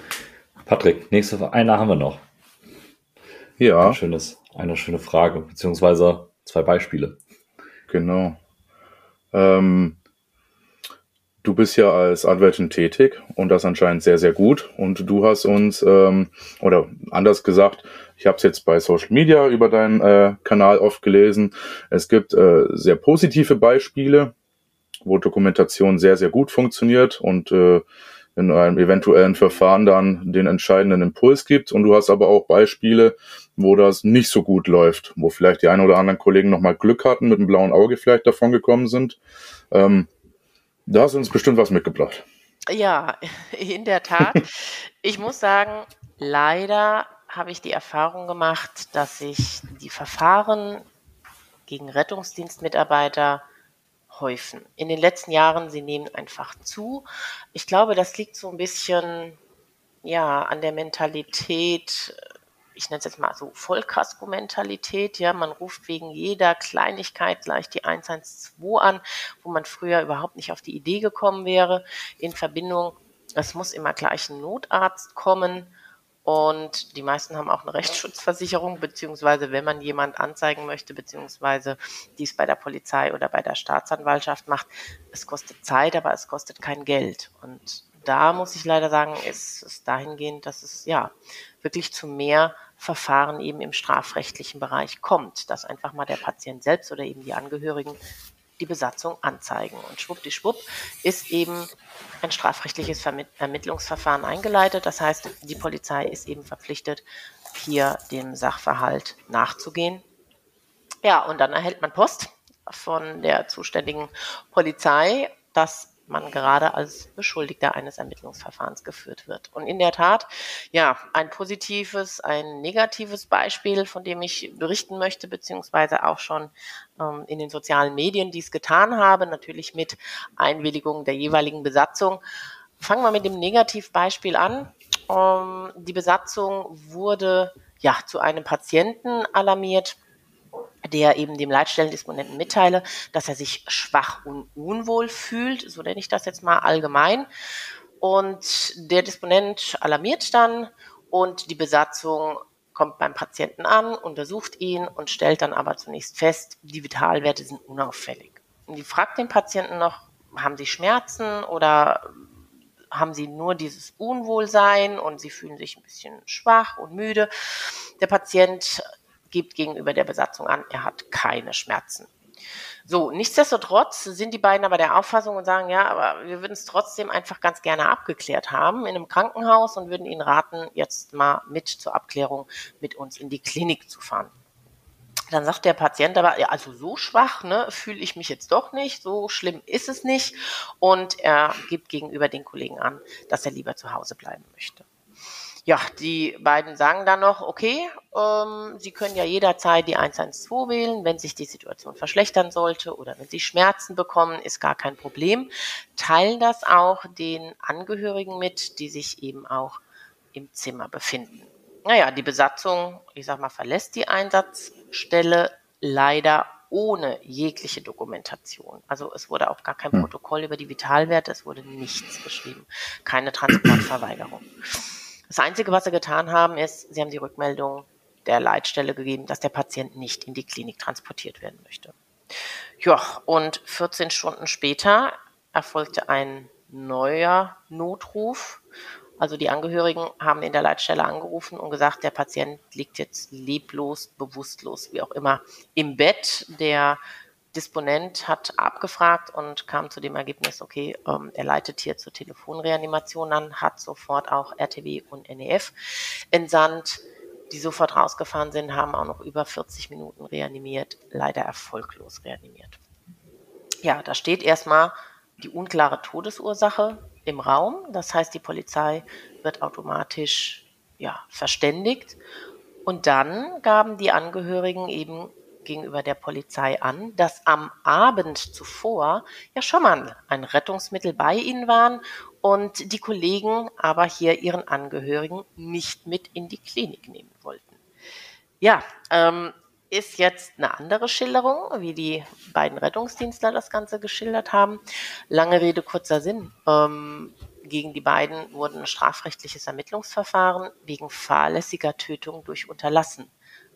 Patrick, nächste einer haben wir noch. Ja. Ein schönes eine schöne Frage, beziehungsweise zwei Beispiele. Genau. Ähm, du bist ja als Anwältin tätig und das anscheinend sehr, sehr gut. Und du hast uns, ähm, oder anders gesagt, ich habe es jetzt bei Social Media über deinen äh, Kanal oft gelesen. Es gibt äh, sehr positive Beispiele, wo Dokumentation sehr, sehr gut funktioniert und äh, in einem eventuellen Verfahren dann den entscheidenden Impuls gibt. Und du hast aber auch Beispiele, wo das nicht so gut läuft, wo vielleicht die ein oder anderen Kollegen nochmal Glück hatten, mit einem blauen Auge vielleicht davon gekommen sind. Ähm, da hast uns bestimmt was mitgebracht. Ja, in der Tat. ich muss sagen, leider habe ich die Erfahrung gemacht, dass sich die Verfahren gegen Rettungsdienstmitarbeiter häufen. In den letzten Jahren, sie nehmen einfach zu. Ich glaube, das liegt so ein bisschen ja an der Mentalität, ich nenne es jetzt mal so Vollkasko-Mentalität. Ja, man ruft wegen jeder Kleinigkeit gleich die 112 an, wo man früher überhaupt nicht auf die Idee gekommen wäre. In Verbindung, es muss immer gleich ein Notarzt kommen. Und die meisten haben auch eine Rechtsschutzversicherung, beziehungsweise wenn man jemand anzeigen möchte, beziehungsweise dies bei der Polizei oder bei der Staatsanwaltschaft macht, es kostet Zeit, aber es kostet kein Geld. Und da muss ich leider sagen, ist es dahingehend, dass es ja wirklich zu mehr Verfahren eben im strafrechtlichen Bereich kommt, dass einfach mal der Patient selbst oder eben die Angehörigen die Besatzung anzeigen. Und schwuppdischwupp ist eben ein strafrechtliches Ermittlungsverfahren eingeleitet. Das heißt, die Polizei ist eben verpflichtet, hier dem Sachverhalt nachzugehen. Ja, und dann erhält man Post von der zuständigen Polizei, dass man gerade als Beschuldigter eines Ermittlungsverfahrens geführt wird. Und in der Tat, ja, ein positives, ein negatives Beispiel, von dem ich berichten möchte, beziehungsweise auch schon ähm, in den sozialen Medien dies getan habe, natürlich mit Einwilligung der jeweiligen Besatzung. Fangen wir mit dem Negativbeispiel an. Ähm, die Besatzung wurde ja zu einem Patienten alarmiert, der eben dem Leitstellendisponenten mitteile, dass er sich schwach und unwohl fühlt, so nenne ich das jetzt mal allgemein. Und der Disponent alarmiert dann und die Besatzung kommt beim Patienten an, untersucht ihn und stellt dann aber zunächst fest, die Vitalwerte sind unauffällig. Und die fragt den Patienten noch, haben Sie Schmerzen oder haben Sie nur dieses Unwohlsein und Sie fühlen sich ein bisschen schwach und müde. Der Patient gibt gegenüber der Besatzung an, er hat keine Schmerzen. So, nichtsdestotrotz sind die beiden aber der Auffassung und sagen, ja, aber wir würden es trotzdem einfach ganz gerne abgeklärt haben in einem Krankenhaus und würden Ihnen raten, jetzt mal mit zur Abklärung mit uns in die Klinik zu fahren. Dann sagt der Patient aber, ja, also so schwach ne, fühle ich mich jetzt doch nicht, so schlimm ist es nicht. Und er gibt gegenüber den Kollegen an, dass er lieber zu Hause bleiben möchte. Ja, die beiden sagen dann noch, okay, ähm, Sie können ja jederzeit die 112 wählen, wenn sich die Situation verschlechtern sollte oder wenn Sie Schmerzen bekommen, ist gar kein Problem. Teilen das auch den Angehörigen mit, die sich eben auch im Zimmer befinden. Naja, die Besatzung, ich sag mal, verlässt die Einsatzstelle leider ohne jegliche Dokumentation. Also es wurde auch gar kein hm. Protokoll über die Vitalwerte, es wurde nichts geschrieben, keine Transportverweigerung. Das Einzige, was sie getan haben, ist, sie haben die Rückmeldung der Leitstelle gegeben, dass der Patient nicht in die Klinik transportiert werden möchte. Ja, und 14 Stunden später erfolgte ein neuer Notruf. Also die Angehörigen haben in der Leitstelle angerufen und gesagt, der Patient liegt jetzt leblos, bewusstlos, wie auch immer, im Bett. Der Disponent hat abgefragt und kam zu dem Ergebnis, okay, ähm, er leitet hier zur Telefonreanimation an, hat sofort auch RTW und NEF entsandt, die sofort rausgefahren sind, haben auch noch über 40 Minuten reanimiert, leider erfolglos reanimiert. Ja, da steht erstmal die unklare Todesursache im Raum. Das heißt, die Polizei wird automatisch ja, verständigt. Und dann gaben die Angehörigen eben gegenüber der Polizei an, dass am Abend zuvor ja schon mal ein Rettungsmittel bei ihnen waren und die Kollegen aber hier ihren Angehörigen nicht mit in die Klinik nehmen wollten. Ja, ähm, ist jetzt eine andere Schilderung, wie die beiden Rettungsdienstler das Ganze geschildert haben. Lange Rede, kurzer Sinn. Ähm, gegen die beiden wurde ein strafrechtliches Ermittlungsverfahren wegen fahrlässiger Tötung durch Unterlassen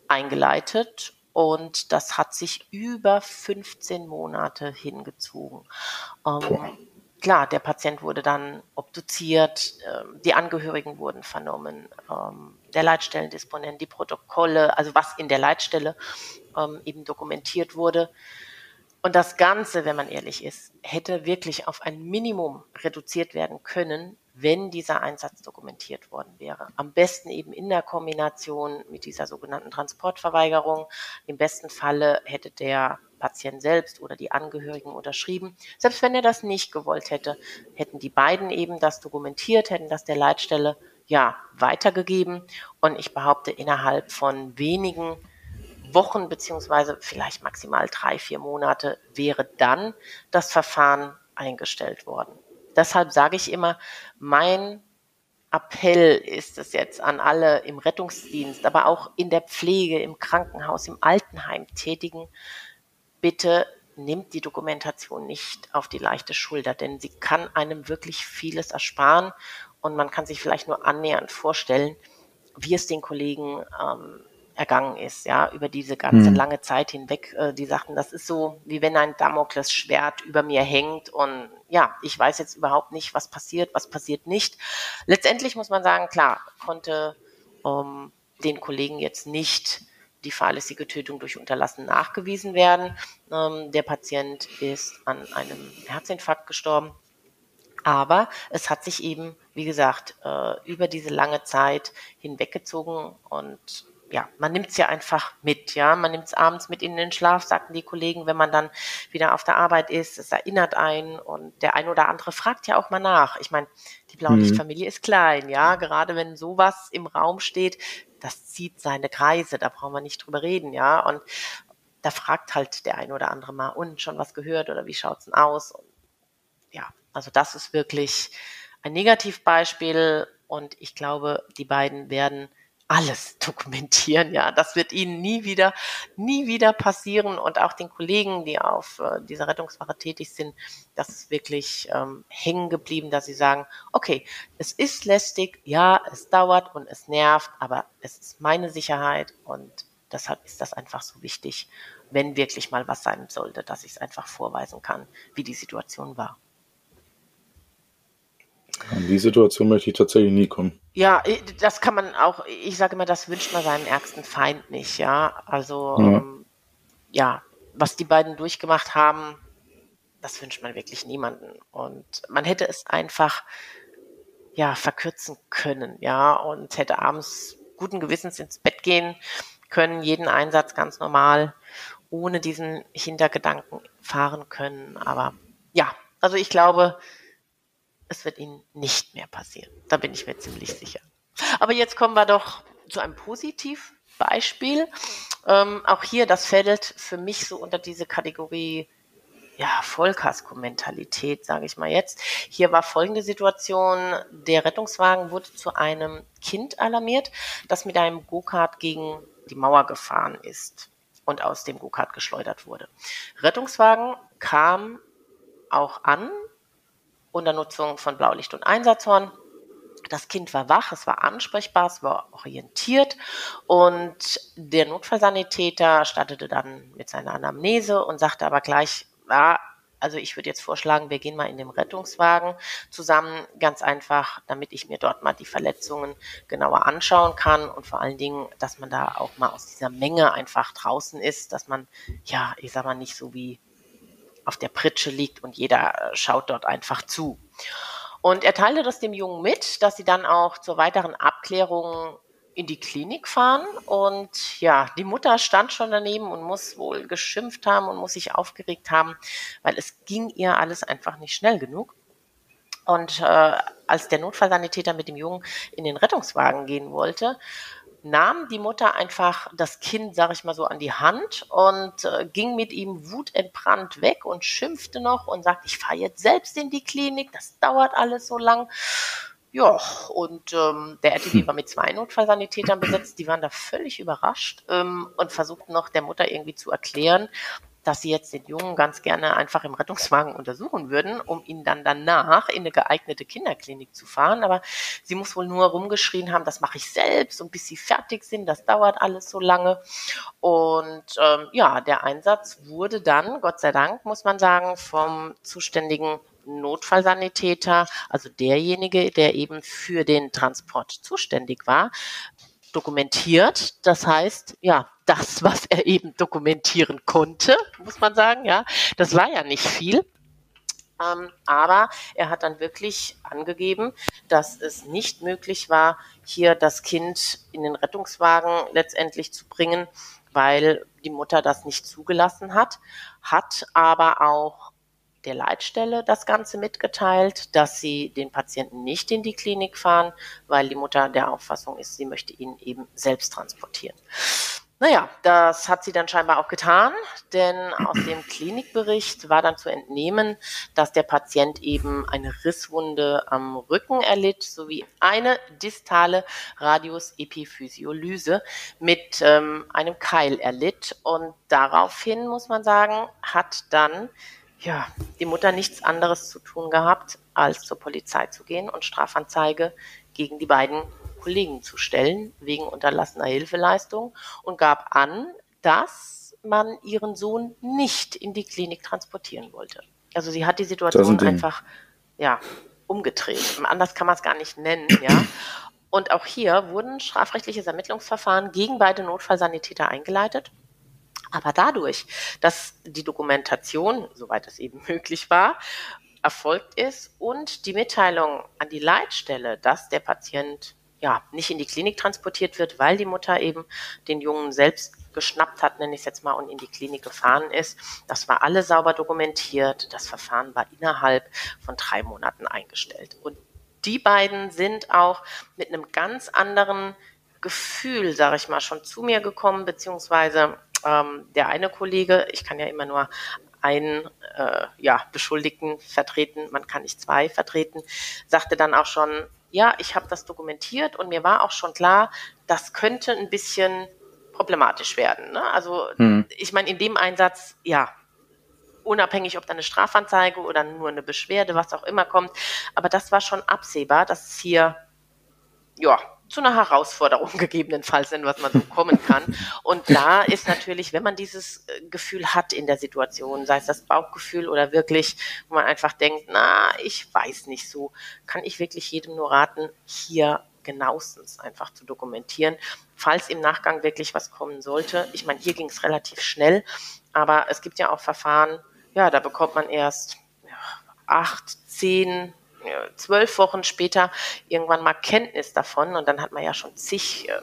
eingeleitet und das hat sich über 15 Monate hingezogen. Ähm, klar, der Patient wurde dann obduziert, äh, die Angehörigen wurden vernommen, ähm, der Leitstellendisponent, die Protokolle, also was in der Leitstelle ähm, eben dokumentiert wurde. Und das Ganze, wenn man ehrlich ist, hätte wirklich auf ein Minimum reduziert werden können, wenn dieser Einsatz dokumentiert worden wäre. Am besten eben in der Kombination mit dieser sogenannten Transportverweigerung. Im besten Falle hätte der Patient selbst oder die Angehörigen unterschrieben. Selbst wenn er das nicht gewollt hätte, hätten die beiden eben das dokumentiert, hätten das der Leitstelle ja weitergegeben. Und ich behaupte, innerhalb von wenigen Wochen beziehungsweise vielleicht maximal drei, vier Monate wäre dann das Verfahren eingestellt worden. Deshalb sage ich immer, mein Appell ist es jetzt an alle im Rettungsdienst, aber auch in der Pflege, im Krankenhaus, im Altenheim tätigen, bitte nimmt die Dokumentation nicht auf die leichte Schulter, denn sie kann einem wirklich vieles ersparen und man kann sich vielleicht nur annähernd vorstellen, wie es den Kollegen ähm, ergangen ist, ja, über diese ganze mhm. lange Zeit hinweg. Äh, die sagten, das ist so, wie wenn ein Damoklesschwert über mir hängt und ja, ich weiß jetzt überhaupt nicht, was passiert, was passiert nicht. Letztendlich muss man sagen, klar, konnte ähm, den Kollegen jetzt nicht die fahrlässige Tötung durch Unterlassen nachgewiesen werden. Ähm, der Patient ist an einem Herzinfarkt gestorben. Aber es hat sich eben, wie gesagt, äh, über diese lange Zeit hinweggezogen und ja, man nimmt es ja einfach mit, ja. Man nimmt es abends mit in den Schlaf, sagten die Kollegen, wenn man dann wieder auf der Arbeit ist. Es erinnert einen und der ein oder andere fragt ja auch mal nach. Ich meine, die Blaulichtfamilie mhm. ist klein, ja. Gerade wenn sowas im Raum steht, das zieht seine Kreise, da brauchen wir nicht drüber reden, ja. Und da fragt halt der ein oder andere mal, und schon was gehört oder wie schaut's denn aus? Und ja, also das ist wirklich ein Negativbeispiel und ich glaube, die beiden werden alles dokumentieren. Ja, das wird ihnen nie wieder, nie wieder passieren und auch den Kollegen, die auf äh, dieser Rettungswache tätig sind, das ist wirklich ähm, hängen geblieben, dass sie sagen, okay, es ist lästig, ja, es dauert und es nervt, aber es ist meine Sicherheit und deshalb ist das einfach so wichtig, wenn wirklich mal was sein sollte, dass ich es einfach vorweisen kann, wie die Situation war. An die Situation möchte ich tatsächlich nie kommen. Ja, das kann man auch, ich sage immer, das wünscht man seinem ärgsten Feind nicht, ja. Also, ja, ähm, ja was die beiden durchgemacht haben, das wünscht man wirklich niemanden. Und man hätte es einfach ja verkürzen können, ja, und hätte abends guten Gewissens ins Bett gehen können, jeden Einsatz ganz normal, ohne diesen Hintergedanken fahren können. Aber ja, also ich glaube, es wird ihnen nicht mehr passieren. Da bin ich mir ziemlich sicher. Aber jetzt kommen wir doch zu einem Positivbeispiel. Ähm, auch hier, das fällt für mich so unter diese Kategorie ja, Vollkasko-Mentalität, sage ich mal jetzt. Hier war folgende Situation. Der Rettungswagen wurde zu einem Kind alarmiert, das mit einem Go-Kart gegen die Mauer gefahren ist und aus dem Go-Kart geschleudert wurde. Rettungswagen kam auch an unter Nutzung von Blaulicht und Einsatzhorn. Das Kind war wach, es war ansprechbar, es war orientiert und der Notfallsanitäter startete dann mit seiner Anamnese und sagte aber gleich, ah, also ich würde jetzt vorschlagen, wir gehen mal in dem Rettungswagen zusammen, ganz einfach, damit ich mir dort mal die Verletzungen genauer anschauen kann und vor allen Dingen, dass man da auch mal aus dieser Menge einfach draußen ist, dass man, ja, ich sag mal, nicht so wie auf der Pritsche liegt und jeder äh, schaut dort einfach zu. Und er teilte das dem Jungen mit, dass sie dann auch zur weiteren Abklärung in die Klinik fahren. Und ja, die Mutter stand schon daneben und muss wohl geschimpft haben und muss sich aufgeregt haben, weil es ging ihr alles einfach nicht schnell genug. Und äh, als der Notfallsanitäter mit dem Jungen in den Rettungswagen gehen wollte, nahm die Mutter einfach das Kind, sag ich mal so, an die Hand und äh, ging mit ihm wutentbrannt weg und schimpfte noch und sagte, ich fahre jetzt selbst in die Klinik, das dauert alles so lang. Ja, und ähm, der RTW hm. war mit zwei Notfallsanitätern besetzt, die waren da völlig überrascht ähm, und versuchten noch der Mutter irgendwie zu erklären, dass sie jetzt den Jungen ganz gerne einfach im Rettungswagen untersuchen würden, um ihn dann danach in eine geeignete Kinderklinik zu fahren. Aber sie muss wohl nur rumgeschrien haben, das mache ich selbst und bis sie fertig sind, das dauert alles so lange. Und ähm, ja, der Einsatz wurde dann, Gott sei Dank, muss man sagen, vom zuständigen Notfallsanitäter, also derjenige, der eben für den Transport zuständig war, dokumentiert. Das heißt, ja, das, was er eben dokumentieren konnte, muss man sagen, ja, das war ja nicht viel. Ähm, aber er hat dann wirklich angegeben, dass es nicht möglich war, hier das Kind in den Rettungswagen letztendlich zu bringen, weil die Mutter das nicht zugelassen hat, hat aber auch der Leitstelle das Ganze mitgeteilt, dass sie den Patienten nicht in die Klinik fahren, weil die Mutter der Auffassung ist, sie möchte ihn eben selbst transportieren. Naja, das hat sie dann scheinbar auch getan, denn aus dem Klinikbericht war dann zu entnehmen, dass der Patient eben eine Risswunde am Rücken erlitt sowie eine distale Radiusepiphysiolyse mit ähm, einem Keil erlitt. Und daraufhin, muss man sagen, hat dann ja, die Mutter nichts anderes zu tun gehabt, als zur Polizei zu gehen und Strafanzeige gegen die beiden Kollegen zu stellen, wegen unterlassener Hilfeleistung und gab an, dass man ihren Sohn nicht in die Klinik transportieren wollte. Also sie hat die Situation einfach, ja, umgedreht. Anders kann man es gar nicht nennen, ja. Und auch hier wurden strafrechtliches Ermittlungsverfahren gegen beide Notfallsanitäter eingeleitet. Aber dadurch, dass die Dokumentation, soweit es eben möglich war, erfolgt ist und die Mitteilung an die Leitstelle, dass der Patient ja nicht in die Klinik transportiert wird, weil die Mutter eben den Jungen selbst geschnappt hat, nenne ich es jetzt mal, und in die Klinik gefahren ist. Das war alles sauber dokumentiert. Das Verfahren war innerhalb von drei Monaten eingestellt. Und die beiden sind auch mit einem ganz anderen Gefühl, sage ich mal, schon zu mir gekommen, beziehungsweise ähm, der eine Kollege, ich kann ja immer nur einen äh, ja, Beschuldigten vertreten, man kann nicht zwei vertreten, sagte dann auch schon, ja, ich habe das dokumentiert und mir war auch schon klar, das könnte ein bisschen problematisch werden. Ne? Also hm. ich meine, in dem Einsatz, ja, unabhängig, ob da eine Strafanzeige oder nur eine Beschwerde, was auch immer kommt, aber das war schon absehbar, dass es hier, ja, zu einer Herausforderung gegebenenfalls, wenn was man so kommen kann. Und da ist natürlich, wenn man dieses äh, Gefühl hat in der Situation, sei es das Bauchgefühl oder wirklich, wo man einfach denkt, na, ich weiß nicht so, kann ich wirklich jedem nur raten, hier genauestens einfach zu dokumentieren, falls im Nachgang wirklich was kommen sollte. Ich meine, hier ging es relativ schnell, Aber es gibt ja auch Verfahren, ja, da bekommt man erst ja, acht, zehn, zwölf Wochen später irgendwann mal Kenntnis davon und dann hat man ja schon zig äh,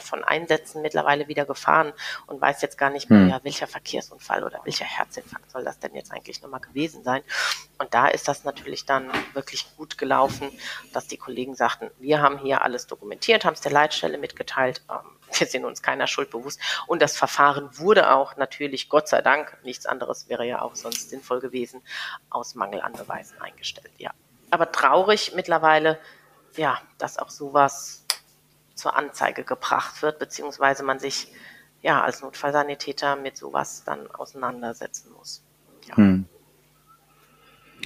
von Einsätzen mittlerweile wieder gefahren und weiß jetzt gar nicht mehr, hm. ja, welcher Verkehrsunfall oder welcher Herzinfarkt soll das denn jetzt eigentlich nochmal gewesen sein. Und da ist das natürlich dann wirklich gut gelaufen, dass die Kollegen sagten, wir haben hier alles dokumentiert, haben es der Leitstelle mitgeteilt, ähm, wir sind uns keiner Schuld bewusst. Und das Verfahren wurde auch natürlich, Gott sei Dank, nichts anderes wäre ja auch sonst sinnvoll gewesen, aus Mangel an Beweisen eingestellt, ja. Aber traurig mittlerweile, ja, dass auch sowas zur Anzeige gebracht wird, beziehungsweise man sich ja als Notfallsanitäter mit sowas dann auseinandersetzen muss. Ja. Hm.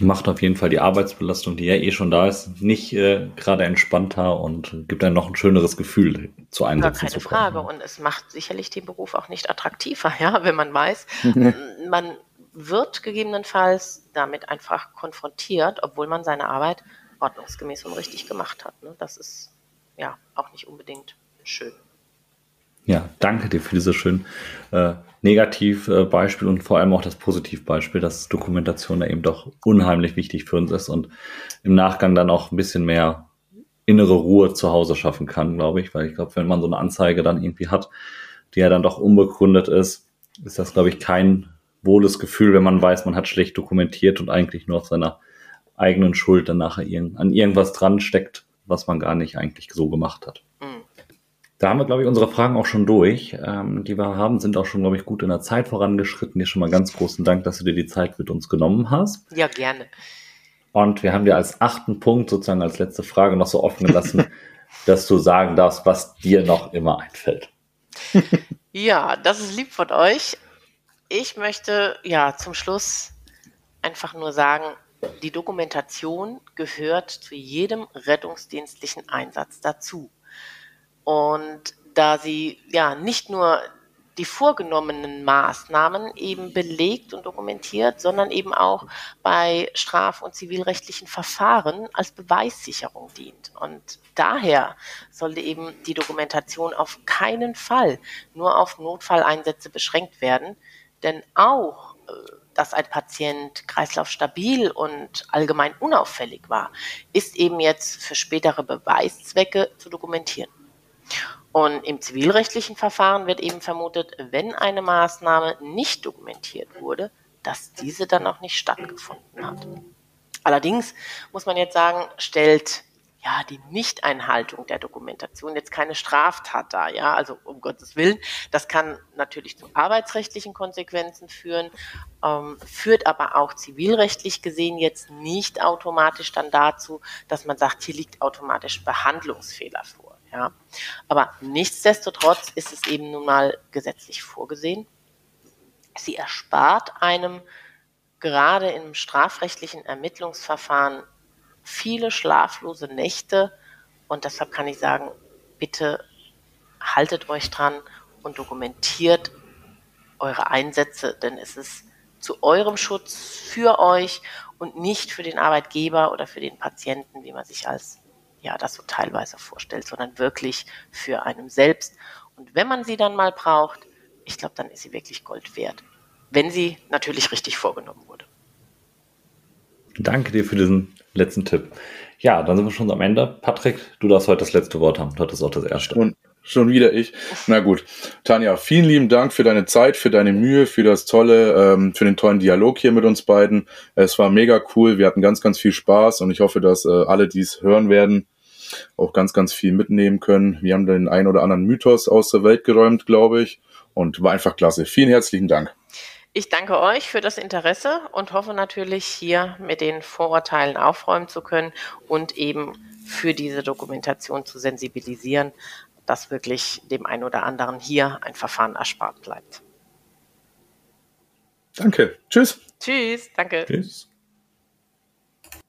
Macht auf jeden Fall die Arbeitsbelastung, die ja eh schon da ist, nicht äh, gerade entspannter und gibt einem noch ein schöneres Gefühl zu Einsätzen. Gar keine zu Frage. Und es macht sicherlich den Beruf auch nicht attraktiver, ja, wenn man weiß, man wird gegebenenfalls damit einfach konfrontiert, obwohl man seine Arbeit ordnungsgemäß und richtig gemacht hat. Ne? Das ist ja auch nicht unbedingt schön. Ja, danke dir für dieses schön äh, Negativbeispiel und vor allem auch das Positivbeispiel, dass Dokumentation da eben doch unheimlich wichtig für uns ist und im Nachgang dann auch ein bisschen mehr innere Ruhe zu Hause schaffen kann, glaube ich, weil ich glaube, wenn man so eine Anzeige dann irgendwie hat, die ja dann doch unbegründet ist, ist das, glaube ich, kein wohles Gefühl, wenn man weiß, man hat schlecht dokumentiert und eigentlich nur auf seiner eigenen Schuld dann nachher an irgendwas dran steckt, was man gar nicht eigentlich so gemacht hat. Mhm. Da haben wir, glaube ich, unsere Fragen auch schon durch. Ähm, die wir haben, sind auch schon, glaube ich, gut in der Zeit vorangeschritten. Dir schon mal ganz großen Dank, dass du dir die Zeit mit uns genommen hast. Ja, gerne. Und wir haben dir als achten Punkt sozusagen als letzte Frage noch so offen gelassen, dass du sagen darfst, was dir noch immer einfällt. Ja, das ist lieb von euch. Ich möchte ja zum Schluss einfach nur sagen, die Dokumentation gehört zu jedem rettungsdienstlichen Einsatz dazu. Und da sie ja nicht nur die vorgenommenen Maßnahmen eben belegt und dokumentiert, sondern eben auch bei straf- und zivilrechtlichen Verfahren als Beweissicherung dient. Und daher sollte eben die Dokumentation auf keinen Fall nur auf Notfalleinsätze beschränkt werden, denn auch äh, dass ein Patient kreislaufstabil und allgemein unauffällig war, ist eben jetzt für spätere Beweiszwecke zu dokumentieren. Und im zivilrechtlichen Verfahren wird eben vermutet, wenn eine Maßnahme nicht dokumentiert wurde, dass diese dann auch nicht stattgefunden hat. Allerdings muss man jetzt sagen, stellt ja, die Nichteinhaltung der Dokumentation jetzt keine Straftat da, ja, also um Gottes Willen. Das kann natürlich zu arbeitsrechtlichen Konsequenzen führen, ähm, führt aber auch zivilrechtlich gesehen jetzt nicht automatisch dann dazu, dass man sagt, hier liegt automatisch Behandlungsfehler vor, ja. Aber nichtsdestotrotz ist es eben nun mal gesetzlich vorgesehen. Sie erspart einem gerade im strafrechtlichen Ermittlungsverfahren viele schlaflose Nächte und deshalb kann ich sagen, bitte haltet euch dran und dokumentiert eure Einsätze, denn es ist zu eurem Schutz für euch und nicht für den Arbeitgeber oder für den Patienten, wie man sich als ja das so teilweise vorstellt, sondern wirklich für einen selbst. Und wenn man sie dann mal braucht, ich glaube, dann ist sie wirklich Gold wert, wenn sie natürlich richtig vorgenommen wurde. Danke dir für diesen letzten Tipp. Ja, dann sind wir schon am Ende. Patrick, du darfst heute das letzte Wort haben. Du hattest auch das erste. Und schon wieder ich. Na gut. Tanja, vielen lieben Dank für deine Zeit, für deine Mühe, für das tolle, ähm, für den tollen Dialog hier mit uns beiden. Es war mega cool. Wir hatten ganz, ganz viel Spaß und ich hoffe, dass äh, alle, die es hören werden, auch ganz, ganz viel mitnehmen können. Wir haben den ein oder anderen Mythos aus der Welt geräumt, glaube ich. Und war einfach klasse. Vielen herzlichen Dank. Ich danke euch für das Interesse und hoffe natürlich hier mit den Vorurteilen aufräumen zu können und eben für diese Dokumentation zu sensibilisieren, dass wirklich dem einen oder anderen hier ein Verfahren erspart bleibt. Danke. Tschüss. Tschüss. Danke. Tschüss.